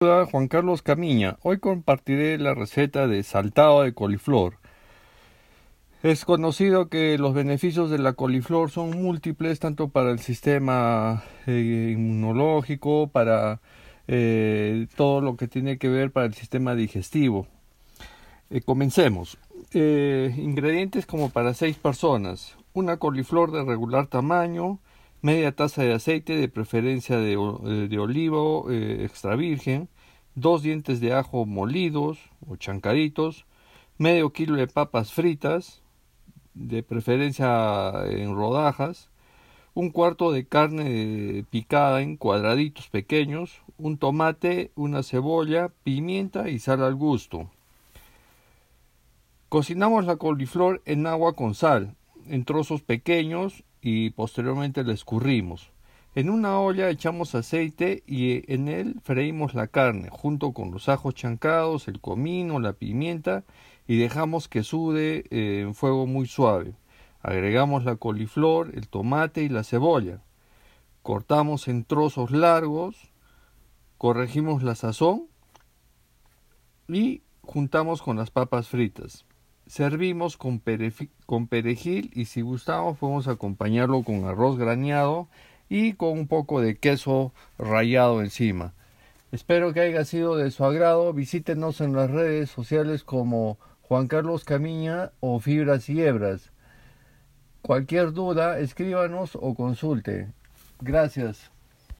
Hola, Juan Carlos Camiña. Hoy compartiré la receta de saltado de coliflor. Es conocido que los beneficios de la coliflor son múltiples tanto para el sistema eh, inmunológico, para eh, todo lo que tiene que ver para el sistema digestivo. Eh, comencemos. ingredientes como para seis personas. Una coliflor de regular tamaño, media taza de aceite, de preferencia de, eh, de olivo eh, extra virgen, dos dientes de ajo molidos o chancaditos, medio kilo de papas fritas, de preferencia en rodajas, un cuarto de carne picada en cuadraditos pequeños, un tomate, una cebolla, pimienta y sal al gusto. Cocinamos la coliflor en agua con sal, en trozos pequeños y posteriormente la escurrimos. En una olla echamos aceite y en él freímos la carne junto con los ajos chancados, el comino, la pimienta y dejamos que sude eh, en fuego muy suave. Agregamos la coliflor, el tomate y la cebolla. Cortamos en trozos largos, corregimos la sazón y juntamos con las papas fritas. Servimos con, perejil y si gustamos podemos acompañarlo con arroz graneado y con un poco de queso rallado encima. Espero que haya sido de su agrado. Visítenos en las redes sociales como Juan Carlos Camiña o Fibras y Hebras. Cualquier duda, escríbanos o consulte. Gracias.